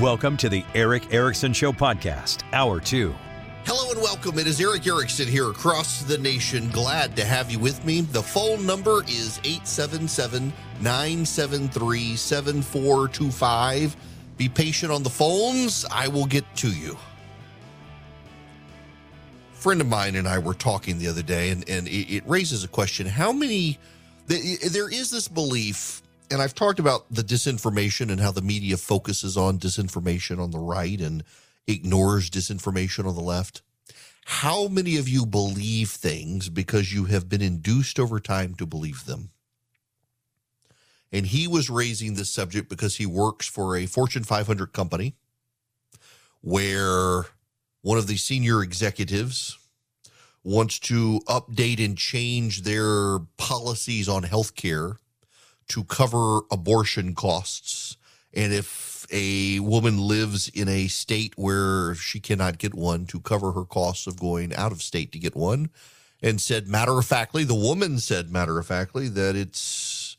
Welcome to the Erick Erickson Show podcast, Hour 2. Hello and welcome. It is Erick Erickson here across the nation. Glad to have you with me. The phone number is 877 973 7425. Be patient on the phones. I will get to you. A friend of mine and I were talking the other day, and, and it, it raises a question. How many, there is this belief and I've talked about the disinformation and how the media focuses on disinformation on the right and ignores disinformation on the left. How many of you believe things because you have been induced over time to believe them? And he was raising this subject because he works for a Fortune 500 company where one of the senior executives wants to update and change their policies on healthcare to cover abortion costs. And if a woman lives in a state where she cannot get one, to cover her costs of going out of state to get one. And said matter of factly, the woman said matter of factly that it's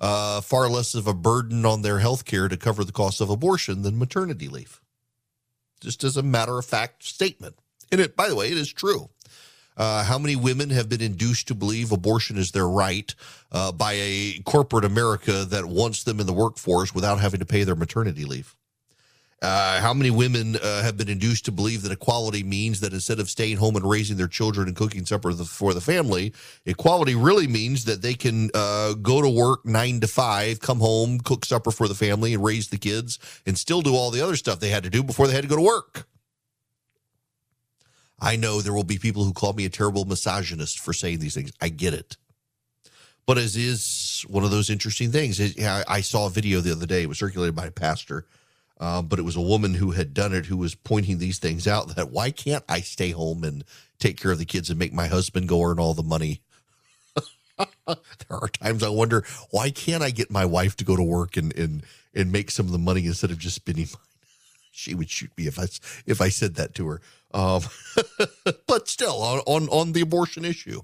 uh, far less of a burden on their health care to cover the cost of abortion than maternity leave. Just as a matter of fact statement. And it, by the way, it is true. Uh, how many women have been induced to believe abortion is their right uh, by a corporate America that wants them in the workforce without having to pay their maternity leave? Uh, how many women uh, have been induced to believe that equality means that instead of staying home and raising their children and cooking supper for the family, equality really means that they can uh, go to work nine to five, come home, cook supper for the family, and raise the kids, and still do all the other stuff they had to do before they had to go to work? I know there will be people who call me a terrible misogynist for saying these things. I get it. But as is one of those interesting things. I saw a video the other day. It was circulated by a pastor, uh, but it was a woman who had done it who was pointing these things out that why can't I stay home and take care of the kids and make my husband go earn all the money? there are times I wonder why can't I get my wife to go to work and and and make some of the money instead of just spending mine? She would shoot me if I if I said that to her. Um, but still, on, on, on the abortion issue,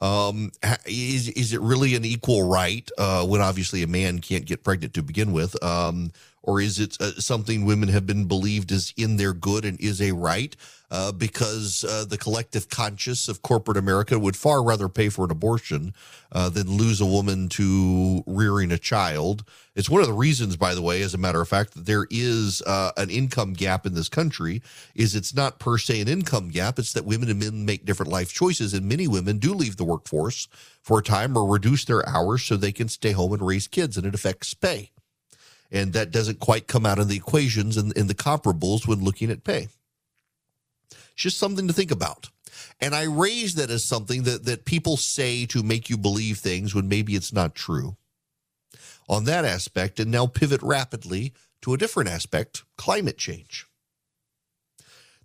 um, is is it really an equal right uh, when obviously a man can't get pregnant to begin with? Um, or is it uh, something women have been believed is in their good and is a right? Uh, because uh, the collective conscience of corporate America would far rather pay for an abortion uh, than lose a woman to rearing a child. It's one of the reasons, by the way, as a matter of fact, that there is uh, an income gap in this country. Is it's not per se an income gap; it's that women and men make different life choices, and many women do leave the workforce for a time or reduce their hours so they can stay home and raise kids, and it affects pay and that doesn't quite come out in the equations and in the comparables when looking at pay. It's just something to think about. And I raise that as something that, that people say to make you believe things when maybe it's not true. On that aspect, and now pivot rapidly to a different aspect climate change.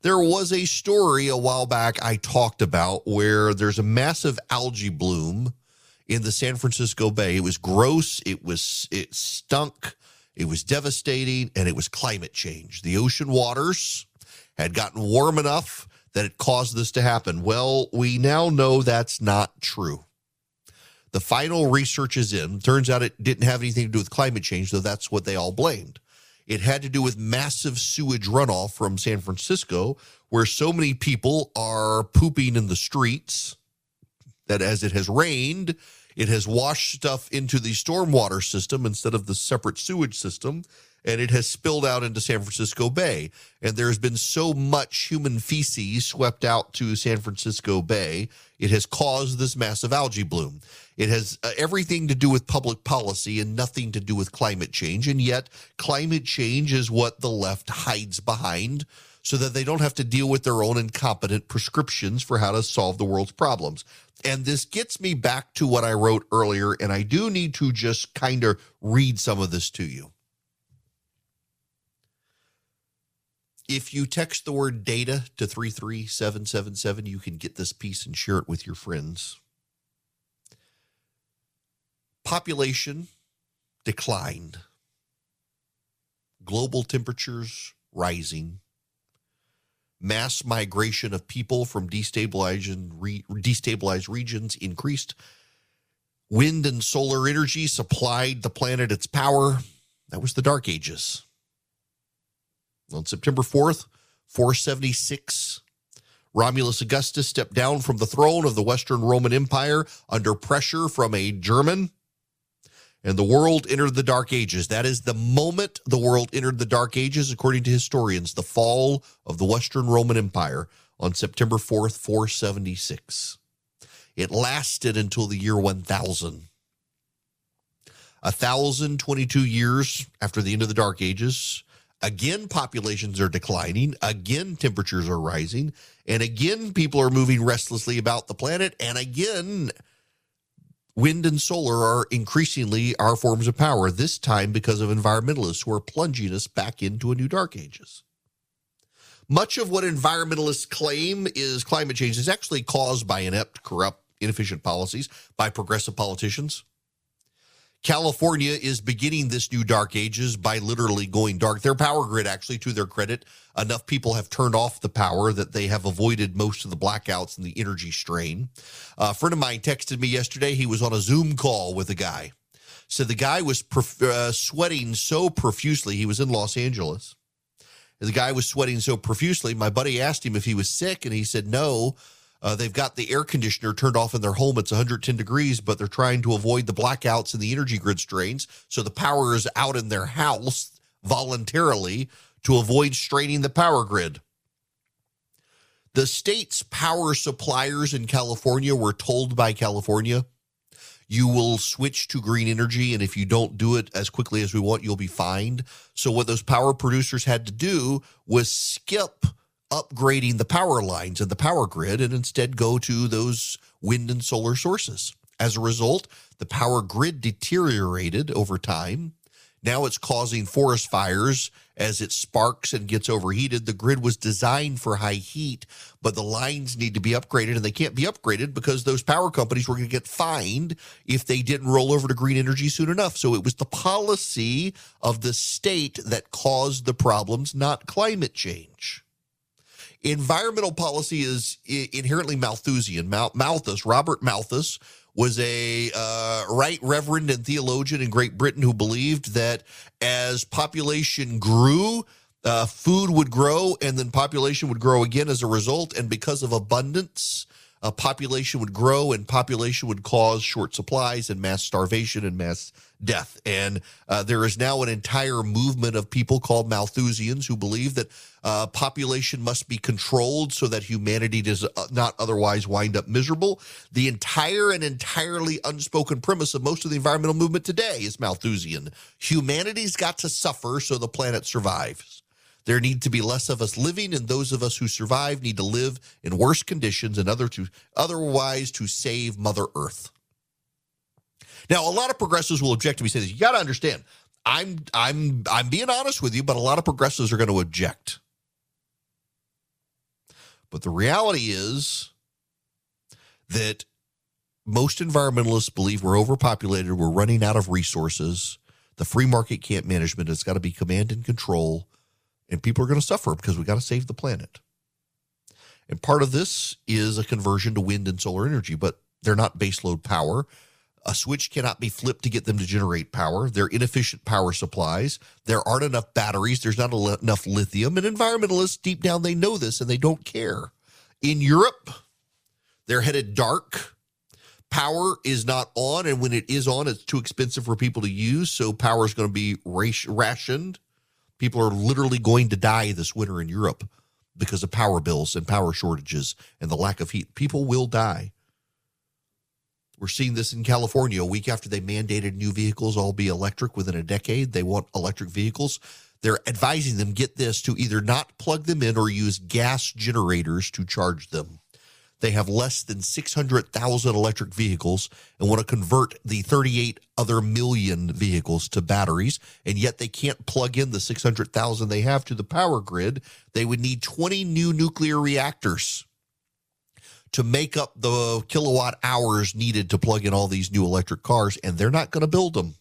There was a story a while back I talked about where there's a massive algae bloom in the San Francisco Bay. It was gross, it was it stunk, it was devastating and it was climate change. The ocean waters had gotten warm enough that it caused this to happen. Well, we now know that's not true. The final research is in. Turns out it didn't have anything to do with climate change, though that's what they all blamed. It had to do with massive sewage runoff from San Francisco, where so many people are pooping in the streets that as it has rained, it has washed stuff into the stormwater system instead of the separate sewage system, and it has spilled out into San Francisco Bay. And there's been so much human feces swept out to San Francisco Bay, it has caused this massive algae bloom. It has uh, everything to do with public policy and nothing to do with climate change. And yet, climate change is what the left hides behind so that they don't have to deal with their own incompetent prescriptions for how to solve the world's problems. And this gets me back to what I wrote earlier, and I do need to just kind of read some of this to you. If you text the word data to 33777, you can get this piece and share it with your friends. Population declined, global temperatures rising, mass migration of people from destabilized, re, destabilized regions increased. Wind and solar energy supplied the planet its power. That was the Dark Ages. On September 4th, 476, Romulus Augustus stepped down from the throne of the Western Roman Empire under pressure from a German, and the world entered the Dark Ages. That is the moment the world entered the Dark Ages, according to historians, the fall of the Western Roman Empire on September 4th, 476. It lasted until the year 1000. 1,022 years after the end of the Dark Ages, again, populations are declining. Again, temperatures are rising. And again, people are moving restlessly about the planet. And again, wind and solar are increasingly our forms of power, this time because of environmentalists who are plunging us back into a new Dark Ages. Much of what environmentalists claim is climate change is actually caused by inept, corrupt, inefficient policies by progressive politicians. California is beginning this new dark ages by literally going dark. Their power grid, actually, to their credit, enough people have turned off the power that they have avoided most of the blackouts and the energy strain. a friend of mine texted me yesterday. He was on a Zoom call with a guy. So the guy was prof- uh, sweating so profusely. He was in Los Angeles. The guy was sweating so profusely. My buddy asked him if he was sick, and he said no. Uh, they've got the air conditioner turned off in their home. It's 110 degrees, but they're trying to avoid the blackouts and the energy grid strains. So the power is out in their house voluntarily to avoid straining the power grid. The state's power suppliers in California were told by California, you will switch to green energy. And if you don't do it as quickly as we want, you'll be fined. So, what those power producers had to do was skip upgrading the power lines and the power grid and instead go to those wind and solar sources. As a result, the power grid deteriorated over time. Now it's causing forest fires as it sparks and gets overheated. The grid was designed for high heat, but the lines need to be upgraded and they can't be upgraded because those power companies were going to get fined if they didn't roll over to green energy soon enough. So it was the policy of the state that caused the problems, not climate change. Environmental policy is inherently Malthusian. Malthus, Robert Malthus, was a uh, right reverend and theologian in Great Britain who believed that as population grew, uh, food would grow and then population would grow again as a result. And because of abundance, uh, population would grow and population would cause short supplies and mass starvation and mass death. And uh, there is now an entire movement of people called Malthusians who believe that uh, population must be controlled so that humanity does uh, not otherwise wind up miserable. The entire and entirely unspoken premise of most of the environmental movement today is Malthusian. Humanity's got to suffer so the planet survives. There need to be less of us living, and those of us who survive need to live in worse conditions and other to, otherwise to save Mother Earth. Now, a lot of progressives will object to me saying this. You got to understand, I'm I'm I'm being honest with you, but a lot of progressives are going to object. But the reality is that most environmentalists believe we're overpopulated, we're running out of resources. The free market can't manage it. It's got to be command and control, and people are going to suffer because we got to save the planet. And part of this is a conversion to wind and solar energy, but they're not baseload power. A switch cannot be flipped to get them to generate power. They're inefficient power supplies. There aren't enough batteries. There's not enough lithium. And environmentalists, deep down, they know this and they don't care. In Europe, they're headed dark. Power is not on. And when it is on, it's too expensive for people to use. So power is going to be rationed. People are literally going to die this winter in Europe because of power bills and power shortages and the lack of heat. People will die. We're seeing this in California a week after they mandated new vehicles all be electric within a decade. They want electric vehicles. They're advising them, get this, to either not plug them in or use gas generators to charge them. They have less than 600,000 electric vehicles and want to convert the 38 other million vehicles to batteries. And yet they can't plug in the 600,000 they have to the power grid. They would need 20 new nuclear reactors to make up the kilowatt hours needed to plug in all these new electric cars, and they're not going to build them.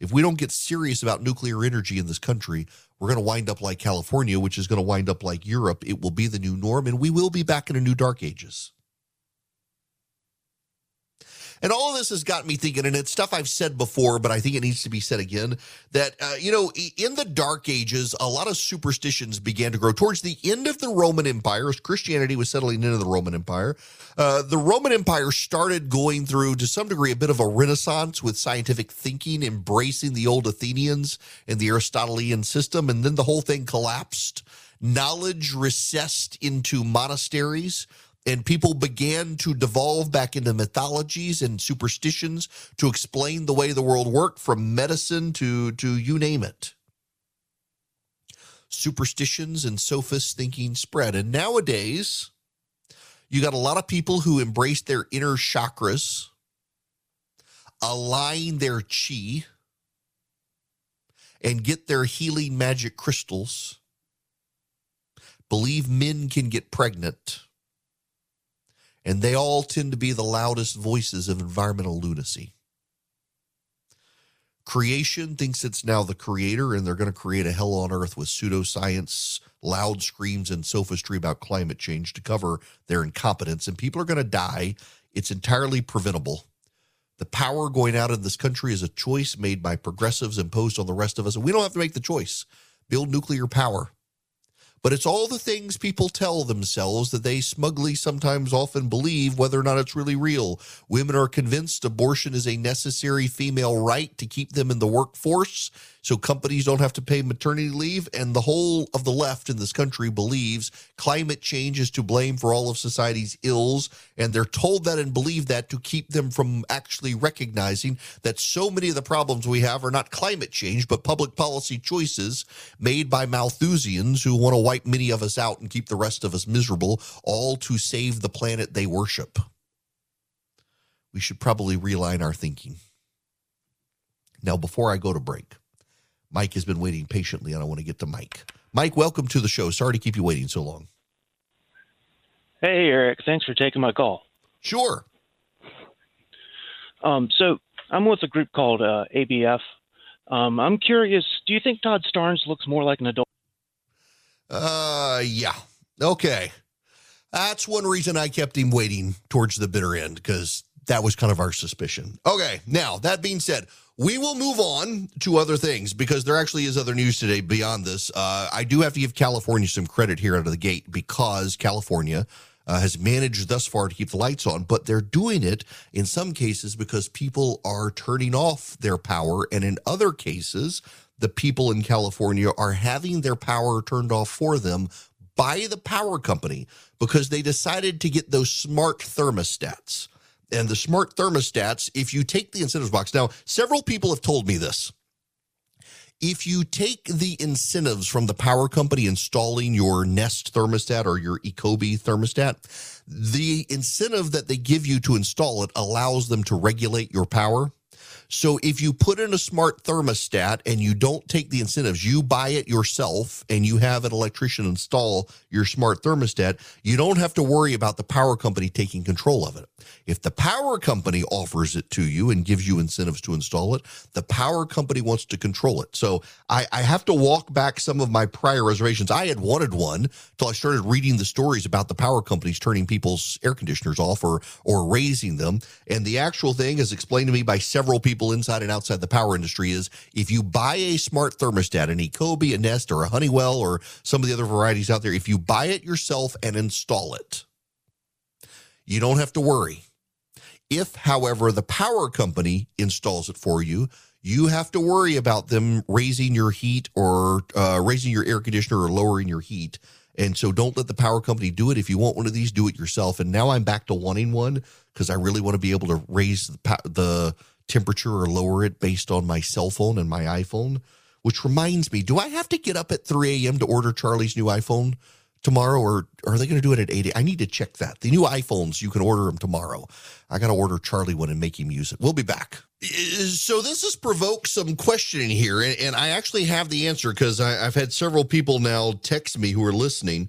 If we don't get serious about nuclear energy in this country, we're going to wind up like California, which is going to wind up like Europe. It will be the new norm, and we will be back in a new dark ages. And all of this has got me thinking, and it's stuff I've said before, but I think it needs to be said again that, uh, you know, in the Dark Ages, a lot of superstitions began to grow. Towards the end of the Roman Empire, as Christianity was settling into the Roman Empire, uh, the Roman Empire started going through, to some degree, a bit of a renaissance with scientific thinking, embracing the old Athenians and the Aristotelian system. And then the whole thing collapsed. Knowledge recessed into monasteries and people began to devolve back into mythologies and superstitions to explain the way the world worked from medicine to to you name it. Superstitions and sophist thinking spread. And nowadays you got a lot of people who embrace their inner chakras align their chi and get their healing magic crystals. Believe men can get pregnant and they all tend to be the loudest voices of environmental lunacy. Creation thinks it's now the creator, and they're going to create a hell on earth with pseudoscience, loud screams, and sophistry about climate change to cover their incompetence. And people are going to die. It's entirely preventable. The power going out of this country is a choice made by progressives imposed on the rest of us. And we don't have to make the choice. Build nuclear power. But it's all the things people tell themselves that they smugly sometimes often believe, whether or not it's really real. Women are convinced abortion is a necessary female right to keep them in the workforce so companies don't have to pay maternity leave. And the whole of the left in this country believes climate change is to blame for all of society's ills. And they're told that and believe that to keep them from actually recognizing that so many of the problems we have are not climate change, but public policy choices made by Malthusians who want to wipe many of us out and keep the rest of us miserable, all to save the planet they worship. We should probably realign our thinking. Now, before I go to break, Mike has been waiting patiently, and I want to get to Mike. Mike, welcome to the show. Sorry to keep you waiting so long. Hey, Erick. Thanks for taking my call. Sure. Um, so I'm with a group called uh, ABF. Um, I'm curious. Do you think Todd Starnes looks more like an adult? Uh, yeah. Okay. That's one reason I kept him waiting towards the bitter end because that was kind of our suspicion. Okay. Now, that being said, we will move on to other things because there actually is other news today beyond this. Uh, I do have to give California some credit here out of the gate because California uh, has managed thus far to keep the lights on, but they're doing it in some cases because people are turning off their power. And in other cases, the people in California are having their power turned off for them by the power company because they decided to get those smart thermostats and the smart thermostats, if you take the incentives box, now several people have told me this. If you take the incentives from the power company installing your Nest thermostat or your Ecobee thermostat, the incentive that they give you to install it allows them to regulate your power. So if you put in a smart thermostat and you don't take the incentives, you buy it yourself and you have an electrician install your smart thermostat, you don't have to worry about the power company taking control of it. If the power company offers it to you and gives you incentives to install it, the power company wants to control it. So I, I have to walk back some of my prior reservations. I had wanted one till I started reading the stories about the power companies turning people's air conditioners off or or raising them. And the actual thing is explained to me by several people inside and outside the power industry is if you buy a smart thermostat, an Ecobee, a Nest, or a Honeywell, or some of the other varieties out there, if you buy it yourself and install it, you don't have to worry. If, however, the power company installs it for you, you have to worry about them raising your heat or uh, raising your air conditioner or lowering your heat. And so don't let the power company do it. If you want one of these, do it yourself. And now I'm back to wanting one because I really want to be able to raise the, the temperature or lower it based on my cell phone and my iPhone. Which reminds me, do I have to get up at 3 a.m. to order Charlie's new iPhone? Tomorrow, or are they going to do it at 8? I need to check that. The new iPhones, you can order them tomorrow. I got to order Charlie one and make him use it. We'll be back. So this has provoked some questioning here, and, and I actually have the answer because I've had several people now text me who are listening.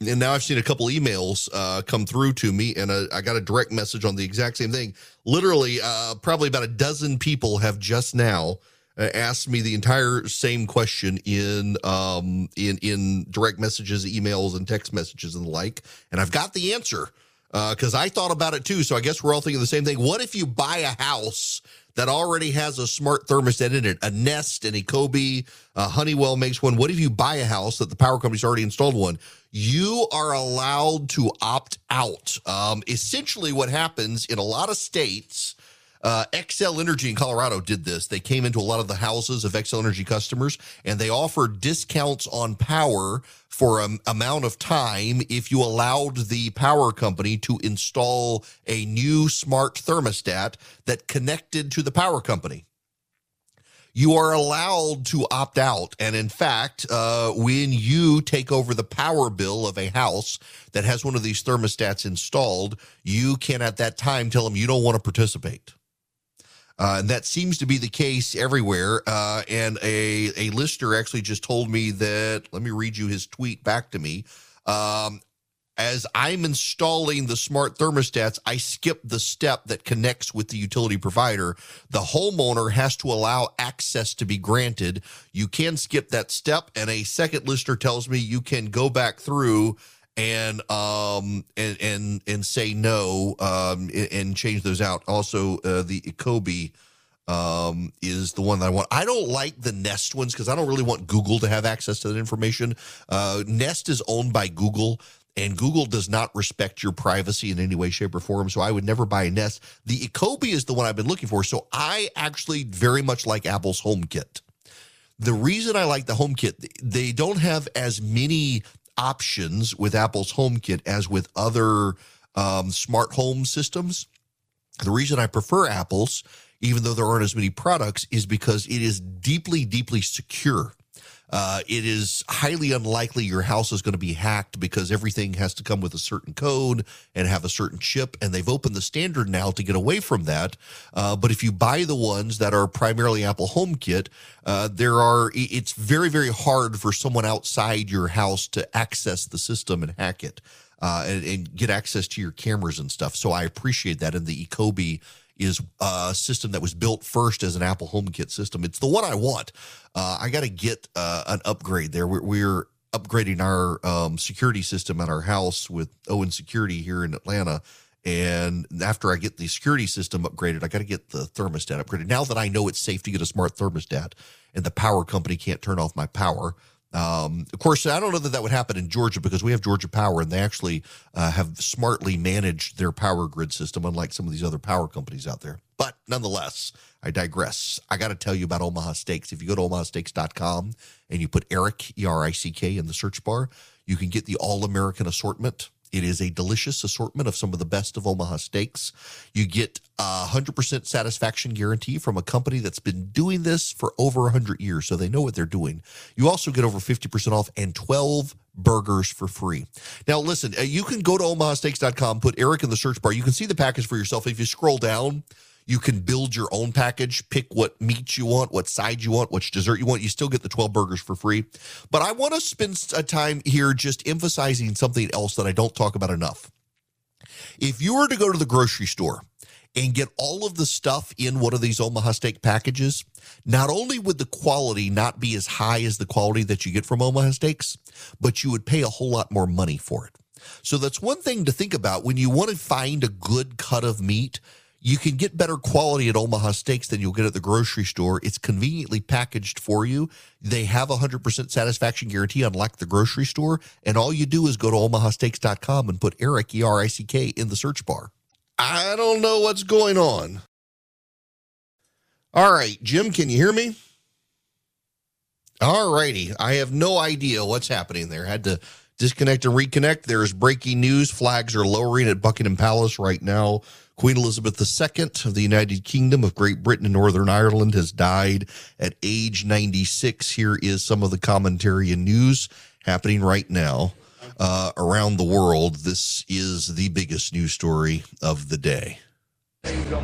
And now I've seen a couple emails uh, come through to me, and I got a direct message on the exact same thing. Literally, uh, probably about a dozen people have just now uh, asked me the entire same question in um, in in direct messages, emails, and text messages and the like, and I've got the answer. Because uh, I thought about it too. So I guess we're all thinking the same thing. What if you buy a house that already has a smart thermostat in it? A Nest, an Ecobee, uh, Honeywell makes one. What if you buy a house that the power company's already installed one? You are allowed to opt out. Um, essentially, what happens in a lot of states uh, Xcel Energy in Colorado did this. They came into a lot of the houses of Xcel Energy customers and they offered discounts on power for an amount of time if you allowed the power company to install a new smart thermostat that connected to the power company you are allowed to opt out. And in fact, uh, when you take over the power bill of a house that has one of these thermostats installed, you can at that time tell them you don't want to participate. Uh, and that seems to be the case everywhere. Uh, and a, a listener actually just told me that, let me read you his tweet back to me. Um, as I'm installing the smart thermostats, I skip the step that connects with the utility provider. The homeowner has to allow access to be granted. You can skip that step. And a second listener tells me you can go back through and um and and and say no um and change those out. Also, uh, the Ecobee um is the one that I want. I don't like the Nest ones because I don't really want Google to have access to that information. Uh, Nest is owned by Google. And Google does not respect your privacy in any way, shape, or form. So I would never buy a Nest. The Ecobee is the one I've been looking for. So I actually very much like Apple's HomeKit. The reason I like the HomeKit, they don't have as many options with Apple's HomeKit as with other um, smart home systems. The reason I prefer Apple's, even though there aren't as many products, is because it is deeply, deeply secure. Uh, it is highly unlikely your house is going to be hacked because everything has to come with a certain code and have a certain chip. And they've opened the standard now to get away from that. Uh, but if you buy the ones that are primarily Apple HomeKit, uh, there are it's very very hard for someone outside your house to access the system and hack it. Uh, and, and, get access to your cameras and stuff. So I appreciate that. And the Ecobee is a system that was built first as an Apple HomeKit system. It's the one I want. Uh, I got to get uh, an upgrade there. We're, we're upgrading our um, security system at our house with Owen Security here in Atlanta. And after I get the security system upgraded, I got to get the thermostat upgraded. Now that I know it's safe to get a smart thermostat and the power company can't turn off my power, um, of course, I don't know that that would happen in Georgia because we have Georgia Power and they actually uh, have smartly managed their power grid system, unlike some of these other power companies out there. But nonetheless, I digress. I got to tell you about Omaha Steaks. If you go to omahasteaks.com and you put Erick, E R I C K, in the search bar, you can get the all American assortment it is a delicious assortment of some of the best of Omaha steaks. You get a 100% satisfaction guarantee from a company that's been doing this for over 100 years, so they know what they're doing. You also get over 50% off and 12 burgers for free. Now, listen, uh, you can go to omahasteaks.com, put Erick in the search bar. You can see the package for yourself. If you scroll down, you can build your own package, pick what meat you want, what side you want, which dessert you want. You still get the 12 burgers for free. But I want to spend a uh, time here just emphasizing something else that I don't talk about enough. If you were to go to the grocery store and get all of the stuff in one of these Omaha steak packages, not only would the quality not be as high as the quality that you get from Omaha steaks, but you would pay a whole lot more money for it. So that's one thing to think about when you want to find a good cut of meat you can get better quality at Omaha Steaks than you'll get at the grocery store. It's conveniently packaged for you. They have a 100% satisfaction guarantee, unlike the grocery store. And all you do is go to omahasteaks.com and put Erick, E R I C K, in the search bar. I don't know what's going on. All right, Jim, can you hear me? All righty. I have no idea what's happening there. Had to disconnect and reconnect. There's breaking news. Flags are lowering at Buckingham Palace right now. Queen Elizabeth II of the United Kingdom of Great Britain and Northern Ireland has died at age 96. Here is some of the commentary and news happening right now uh, around the world. This is the biggest news story of the day.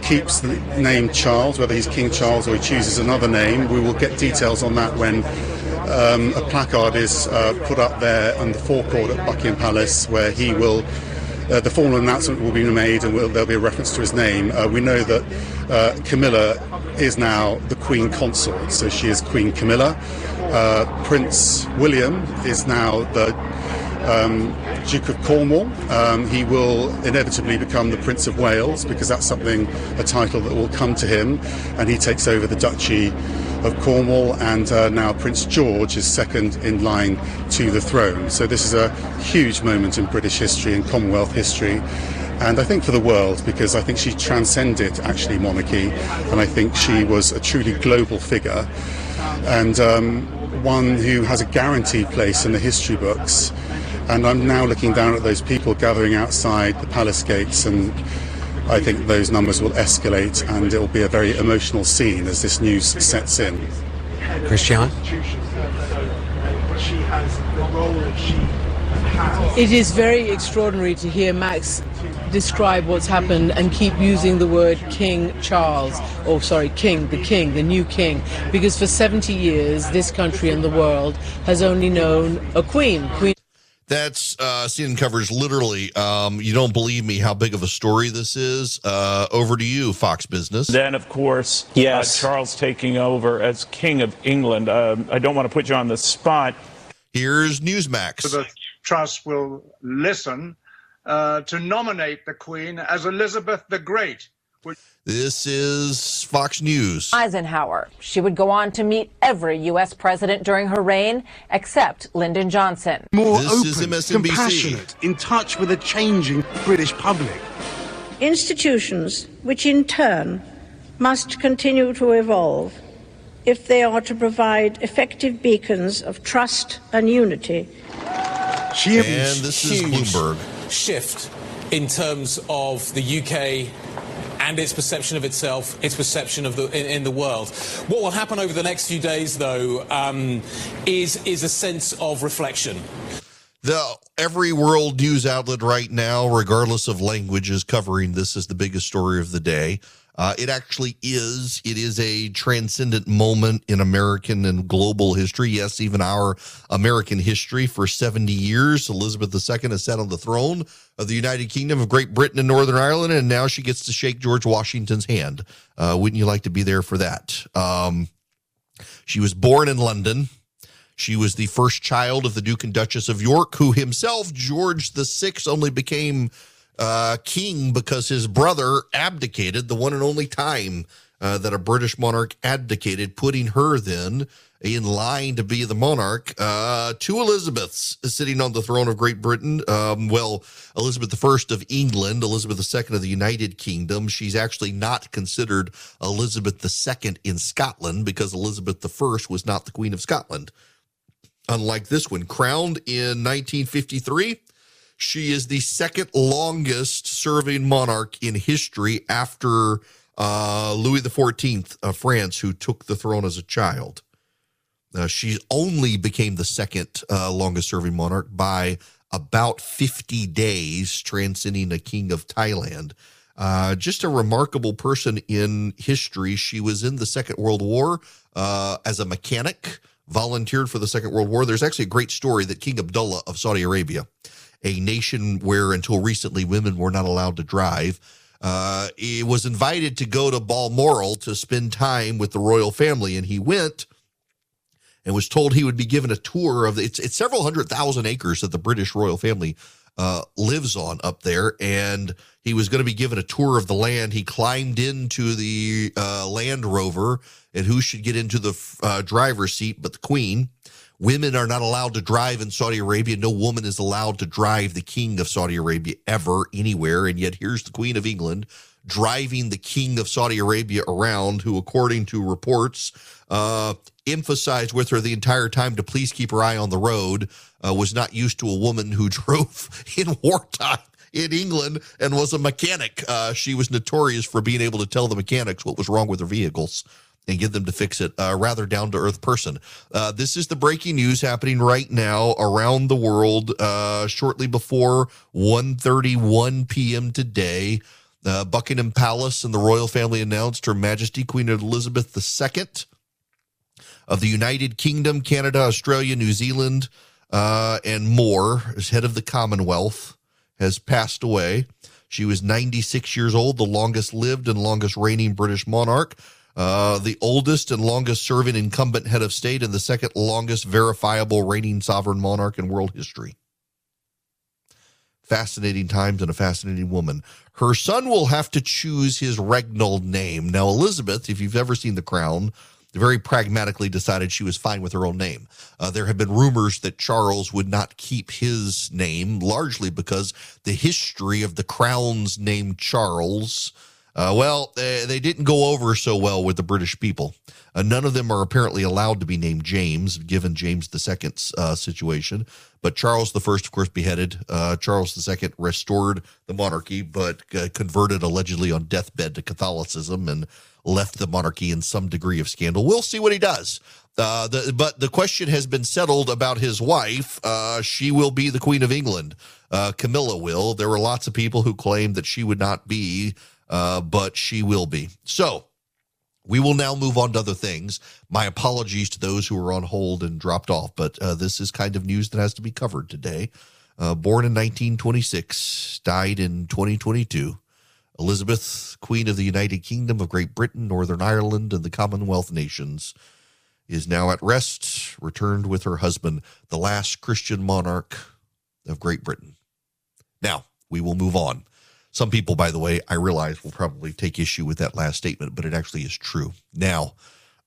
Keeps the name Charles, whether he's King Charles or he chooses another name. We will get details on that when um, a placard is uh, put up there on the forecourt at Buckingham Palace where he will uh, the formal announcement will be made and will, there'll be a reference to his name. Uh, we know that uh, Camilla is now the Queen Consort, so she is Queen Camilla. Uh, Prince William is now the um, Duke of Cornwall. Um, he will inevitably become the Prince of Wales because that's something, a title that will come to him, and he takes over the Duchy of Cornwall, and uh, now Prince George is second in line to the throne. So this is a huge moment in British history and Commonwealth history. And I think for the world, because I think she transcended actually monarchy, and I think she was a truly global figure, and um, one who has a guaranteed place in the history books. And I'm now looking down at those people gathering outside the palace gates, and I think those numbers will escalate, and it will be a very emotional scene as this news sets in. Christian? It is very extraordinary to hear Max describe what's happened and keep using the word King Charles, or sorry, King, the King, the new King, because for 70 years this country and the world has only known a Queen. Queen. That's uh, CNN covers literally. Um, you don't believe me how big of a story this is. Uh, over to you, Fox Business. Then, of course, yes. uh, Charles taking over as King of England. Um, I don't want to put you on the spot. Here's Newsmax. The Trust will listen uh, to nominate the Queen as Elizabeth the Great. Which- this is Fox News. Eisenhower. She would go on to meet every U.S. president during her reign, except Lyndon Johnson. More this open, is compassionate, in touch with a changing British public. Institutions, which in turn must continue to evolve if they are to provide effective beacons of trust and unity. She and this is Bloomberg shift in terms of the UK and its perception of itself, its perception of the in, in the world. What will happen over the next few days, though, um, is is a sense of reflection. The every world news outlet right now, regardless of language, is covering this as the biggest story of the day. Uh, it actually is. It is a transcendent moment in American and global history. Yes, even our American history. For 70 years, Elizabeth II has sat on the throne of the United Kingdom of Great Britain and Northern Ireland, and now she gets to shake George Washington's hand. Uh, wouldn't you like to be there for that? Um, she was born in London. She was the first child of the Duke and Duchess of York, who himself, George VI, only became uh, king because his brother abdicated the one and only time uh, that a British monarch abdicated, putting her then in line to be the monarch. Uh, two Elizabeths sitting on the throne of Great Britain. Um, well, Elizabeth I of England, Elizabeth II of the United Kingdom. She's actually not considered Elizabeth II in Scotland because Elizabeth I was not the Queen of Scotland. Unlike this one, crowned in 1953 she is the second longest serving monarch in history after uh, Louis XIV of France, who took the throne as a child. Uh, she only became the second uh, longest serving monarch by about 50 days, transcending a king of Thailand. Uh, just a remarkable person in history. She was in the Second World War uh, as a mechanic, volunteered for the Second World War. There's actually a great story that King Abdullah of Saudi Arabia a nation where until recently women were not allowed to drive. Uh, he was invited to go to Balmoral to spend time with the royal family, and he went and was told he would be given a tour of it's, it's several hundred thousand acres that the British royal family uh, lives on up there, and he was going to be given a tour of the land. He climbed into the uh, Land Rover, and who should get into the uh, driver's seat but the Queen? Women are not allowed to drive in Saudi Arabia. No woman is allowed to drive the king of Saudi Arabia ever, anywhere. And yet here's the Queen of England driving the king of Saudi Arabia around, who, according to reports, uh, emphasized with her the entire time to please keep her eye on the road, uh, was not used to a woman who drove in wartime in England and was a mechanic. Uh, she was notorious for being able to tell the mechanics what was wrong with their vehicles and get them to fix it. A rather down to earth person. Uh, this is the breaking news happening right now around the world. Uh, shortly before 1.31 p.m. today, uh, Buckingham Palace and the royal family announced Her Majesty Queen Elizabeth II of the United Kingdom, Canada, Australia, New Zealand, uh, and more, as head of the Commonwealth, has passed away. She was 96 years old, the longest lived and longest reigning British monarch uh, the oldest and longest serving incumbent head of state and the second longest verifiable reigning sovereign monarch in world history. Fascinating times and a fascinating woman. Her son will have to choose his regnal name. Now, Elizabeth, if you've ever seen The Crown, very pragmatically decided she was fine with her own name. Uh, there have been rumors that Charles would not keep his name, largely because the history of the crown's name Charles. Uh, well, they, they, didn't go over so well with the British people. Uh, none of them are apparently allowed to be named James, given James II's uh, situation. But Charles I, of course, beheaded. Uh, Charles II restored the monarchy, but uh, converted allegedly on deathbed to Catholicism and left the monarchy in some degree of scandal. We'll see what he does. Uh, the, but the question has been settled about his wife. She will be the Queen of England. Camilla will. There were lots of people who claimed that she would not be, uh, but she will be. So we will now move on to other things. My apologies to those who were on hold and dropped off, but uh, this is kind of news that has to be covered today. Uh, born in 1926, died in 2022. Elizabeth, Queen of the United Kingdom of Great Britain, Northern Ireland, and the Commonwealth nations, is now at rest, returned with her husband, the last Christian monarch of Great Britain. Now, we will move on. Some people, by the way, I realize will probably take issue with that last statement, but it actually is true. Now,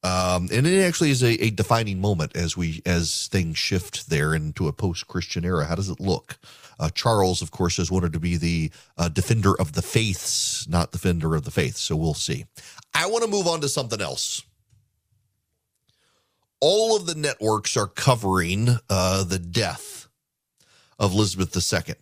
um, and it actually is a, a defining moment as we as things shift there into a post-Christian era. How does it look? Uh, Charles, of course, has wanted to be the uh, defender of the faiths, not defender of the faith. So we'll see. I want to move on to something else. All of the networks are covering uh, the death of Elizabeth II.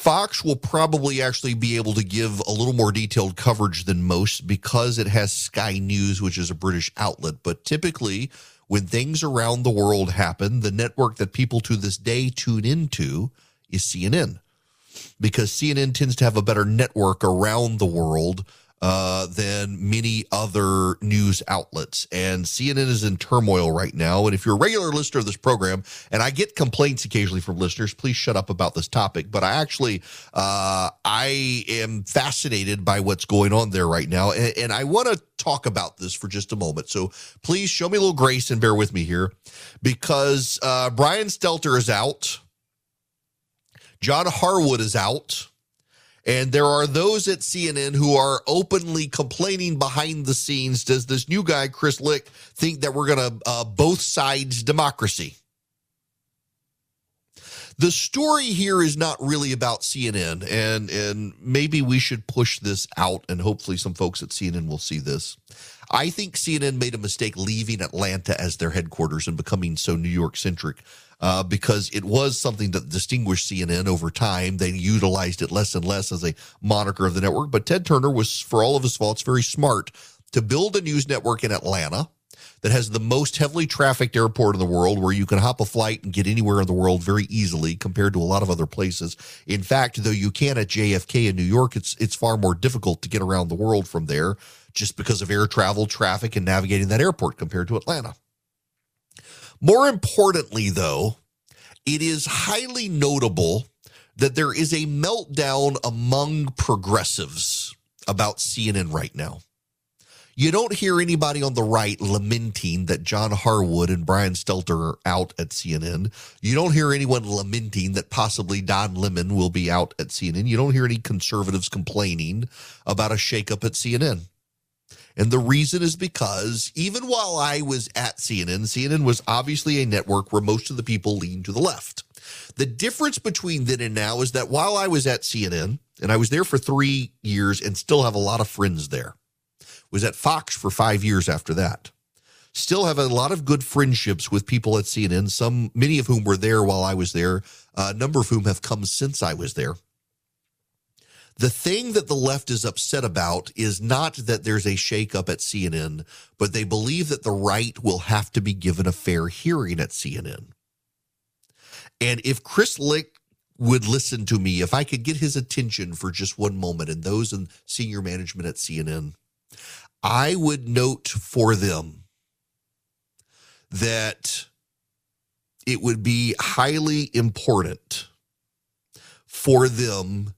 Fox will probably actually be able to give a little more detailed coverage than most because it has Sky News, which is a British outlet. But typically, when things around the world happen, the network that people to this day tune into is CNN because CNN tends to have a better network around the world uh, than many other news outlets. And CNN is in turmoil right now. And if you're a regular listener of this program, and I get complaints occasionally from listeners, please shut up about this topic. But I actually, uh, I am fascinated by what's going on there right now. And, and I want to talk about this for just a moment. So please show me a little grace and bear with me here because uh, Brian Stelter is out. John Harwood is out. And there are those at CNN who are openly complaining behind the scenes. Does this new guy, Chris Licht, think that we're going to uh, both sides democracy? The story here is not really about CNN, and and maybe we should push this out, and hopefully some folks at CNN will see this. I think CNN made a mistake leaving Atlanta as their headquarters and becoming so New York centric uh, because it was something that distinguished CNN over time. They utilized it less and less as a moniker of the network. But Ted Turner was, for all of his faults, very smart to build a news network in Atlanta that has the most heavily trafficked airport in the world where you can hop a flight and get anywhere in the world very easily compared to a lot of other places. In fact, though you can at JFK in New York, it's it's far more difficult to get around the world from there just because of air travel, traffic, and navigating that airport compared to Atlanta. More importantly, though, it is highly notable that there is a meltdown among progressives about CNN right now. You don't hear anybody on the right lamenting that John Harwood and Brian Stelter are out at CNN. You don't hear anyone lamenting that possibly Don Lemon will be out at CNN. You don't hear any conservatives complaining about a shakeup at CNN. And the reason is because even while I was at CNN, CNN was obviously a network where most of the people lean to the left. The difference between then and now is that while I was at CNN, and I was there for three years and still have a lot of friends there, was at Fox for five years after that. Still have a lot of good friendships with people at CNN, some many of whom were there while I was there, uh, a number of whom have come since I was there. The thing that the left is upset about is not that there's a shakeup at CNN, but they believe that the right will have to be given a fair hearing at CNN. And if Chris Licht would listen to me, if I could get his attention for just one moment and those in senior management at CNN, I would note for them that it would be highly important for them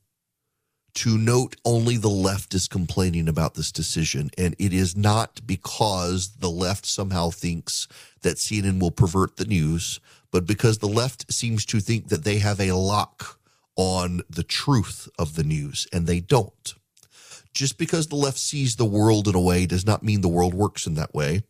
to note only the left is complaining about this decision. And it is not because the left somehow thinks that CNN will pervert the news, but because the left seems to think that they have a lock on the truth of the news, and they don't. Just because the left sees the world in a way does not mean the world works in that way.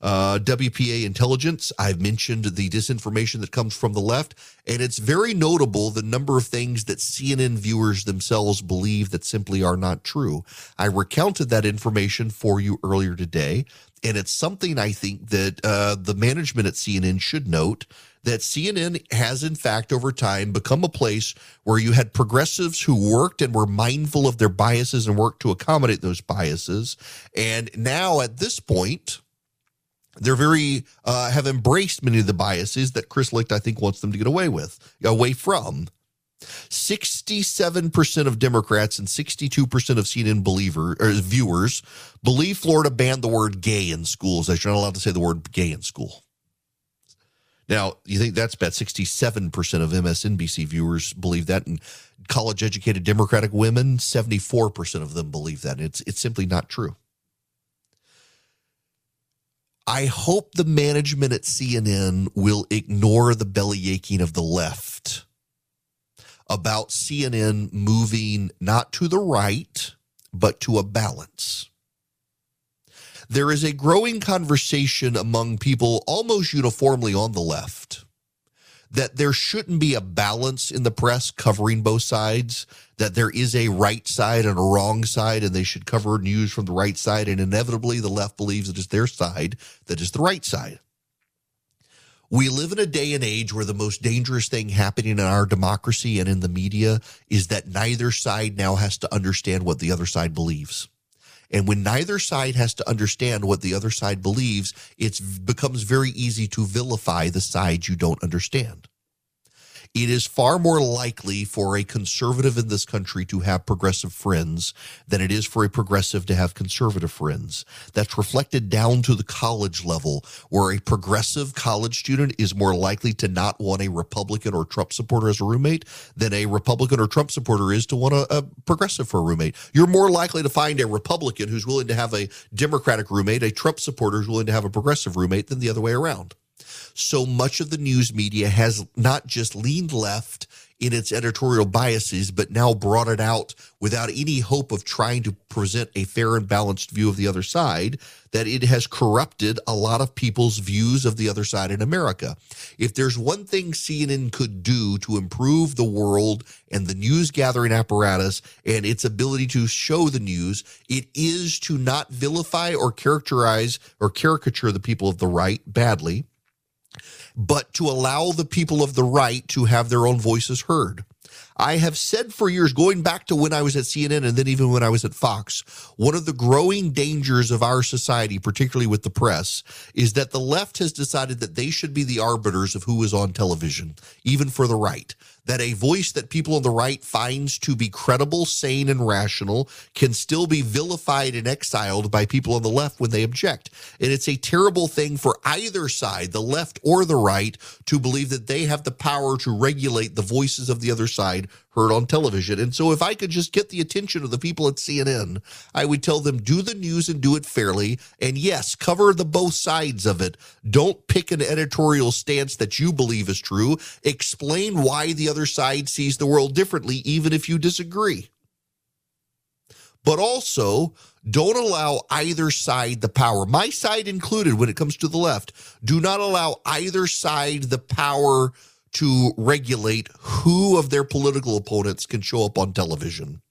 Uh, WPA intelligence, I've mentioned the disinformation that comes from the left, and it's very notable the number of things that CNN viewers themselves believe that simply are not true. I recounted that information for you earlier today, and it's something I think that uh, the management at CNN should note that CNN has, in fact, over time become a place where you had progressives who worked and were mindful of their biases and worked to accommodate those biases. And now at this point, they're very uh, have embraced many of the biases that Chris Licht, I think, wants them to get away with, away from. 67% of Democrats and 62% of CNN believer or viewers believe Florida banned the word gay in schools. That you're not allowed to say the word gay in school. Now, you think that's bad? 67% of MSNBC viewers believe that, and college educated Democratic women, 74% of them believe that. It's, it's simply not true. I hope the management at CNN will ignore the belly aching of the left about CNN moving not to the right, but to a balance. There is a growing conversation among people almost uniformly on the left that there shouldn't be a balance in the press covering both sides, that there is a right side and a wrong side, and they should cover news from the right side. And inevitably, the left believes it is their side that is the right side. We live in a day and age where the most dangerous thing happening in our democracy and in the media is that neither side now has to understand what the other side believes. And when neither side has to understand what the other side believes, it becomes very easy to vilify the side you don't understand it is far more likely for a conservative in this country to have progressive friends than it is for a progressive to have conservative friends. That's reflected down to the college level, where a progressive college student is more likely to not want a Republican or Trump supporter as a roommate than a Republican or Trump supporter is to want a, a progressive for a roommate. You're more likely to find a Republican who's willing to have a Democratic roommate, a Trump supporter who's willing to have a progressive roommate than the other way around so much of the news media has not just leaned left in its editorial biases, but now brought it out without any hope of trying to present a fair and balanced view of the other side, that it has corrupted a lot of people's views of the other side in America. If there's one thing CNN could do to improve the world and the news gathering apparatus and its ability to show the news, it is to not vilify or characterize or caricature the people of the right badly but to allow the people of the right to have their own voices heard. I have said for years, going back to when I was at CNN and then even when I was at Fox, one of the growing dangers of our society, particularly with the press, is that the left has decided that they should be the arbiters of who is on television, even for the right that a voice that people on the right finds to be credible, sane, and rational can still be vilified and exiled by people on the left when they object. And it's a terrible thing for either side, the left or the right, to believe that they have the power to regulate the voices of the other side heard on television. And so if I could just get the attention of the people at CNN, I would tell them do the news and do it fairly. And yes, cover the both sides of it. Don't pick an editorial stance that you believe is true. Explain why the other side sees the world differently, even if you disagree. But also, don't allow either side the power, my side included when it comes to the left. Do not allow either side the power to regulate who of their political opponents can show up on television.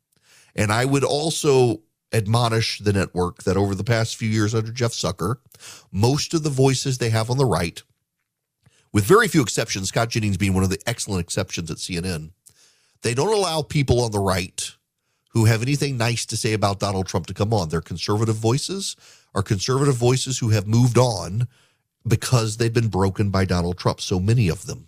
And I would also admonish the network that over the past few years under Jeff Zucker, most of the voices they have on the right, with very few exceptions, Scott Jennings being one of the excellent exceptions at CNN, they don't allow people on the right who have anything nice to say about Donald Trump to come on. They're conservative voices are conservative voices who have moved on because they've been broken by Donald Trump, so many of them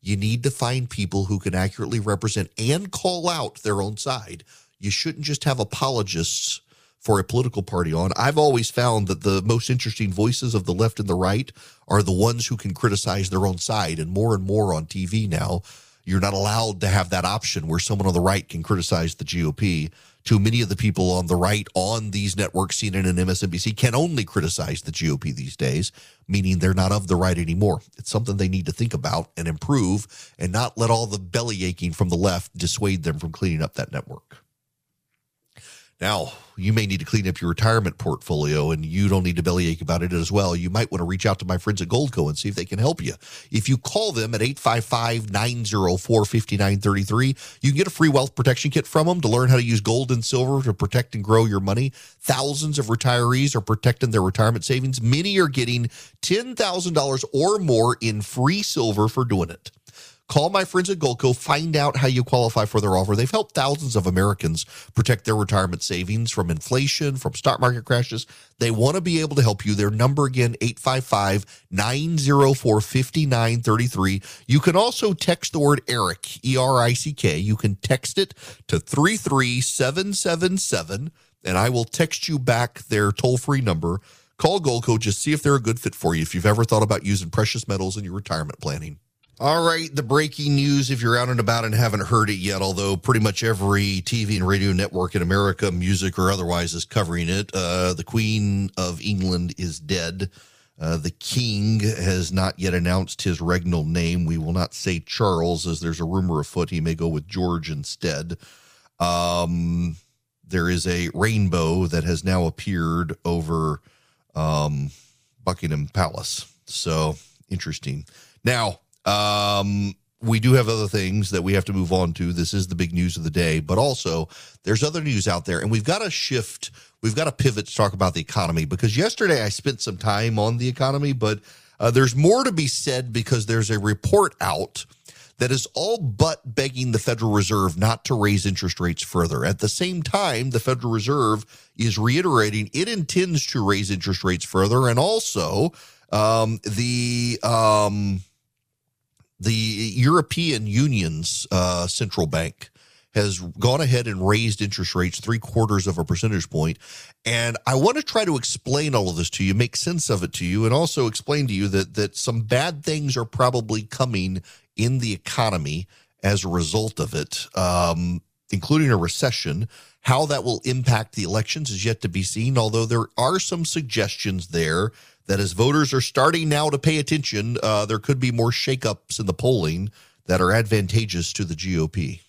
you need to find people who can accurately represent and call out their own side. You shouldn't just have apologists for a political party on. I've always found that the most interesting voices of the left and the right are the ones who can criticize their own side. And more and more on TV now, you're not allowed to have that option where someone on the right can criticize the GOP too many of the people on the right on these networks, CNN and MSNBC, can only criticize the GOP these days, meaning they're not of the right anymore. It's something they need to think about and improve and not let all the belly aching from the left dissuade them from cleaning up that network. Now, you may need to clean up your retirement portfolio and you don't need to bellyache about it as well. You might want to reach out to my friends at Goldco and see if they can help you. If you call them at 855 904 5933, you can get a free wealth protection kit from them to learn how to use gold and silver to protect and grow your money. Thousands of retirees are protecting their retirement savings. Many are getting $10,000 or more in free silver for doing it. Call my friends at Goldco, find out how you qualify for their offer. They've helped thousands of Americans protect their retirement savings from inflation, from stock market crashes. They want to be able to help you. Their number again, 855-904-5933. You can also text the word ERICK, E-R-I-C-K. You can text it to 33777 and I will text you back their toll-free number. Call Goldco, just see if they're a good fit for you if you've ever thought about using precious metals in your retirement planning. All right, the breaking news if you're out and about and haven't heard it yet, although pretty much every TV and radio network in America, music or otherwise, is covering it. Uh, the Queen of England is dead. Uh, the King has not yet announced his regnal name. We will not say Charles, as there's a rumor afoot he may go with George instead. Um, there is a rainbow that has now appeared over um, Buckingham Palace. So interesting. Now, um, we do have other things that we have to move on to. This is the big news of the day, but also there's other news out there, and we've got to shift. We've got to pivot to talk about the economy because yesterday I spent some time on the economy, but uh, there's more to be said because there's a report out that is all but begging the Federal Reserve not to raise interest rates further. At the same time, the Federal Reserve is reiterating it intends to raise interest rates further, and also um, the um, the European Union's uh, central bank has gone ahead and raised interest rates three quarters of a percentage point. And I want to try to explain all of this to you, make sense of it to you, and also explain to you that that some bad things are probably coming in the economy as a result of it, um, including a recession. How that will impact the elections is yet to be seen, although there are some suggestions there that as voters are starting now to pay attention, uh, there could be more shakeups in the polling that are advantageous to the GOP.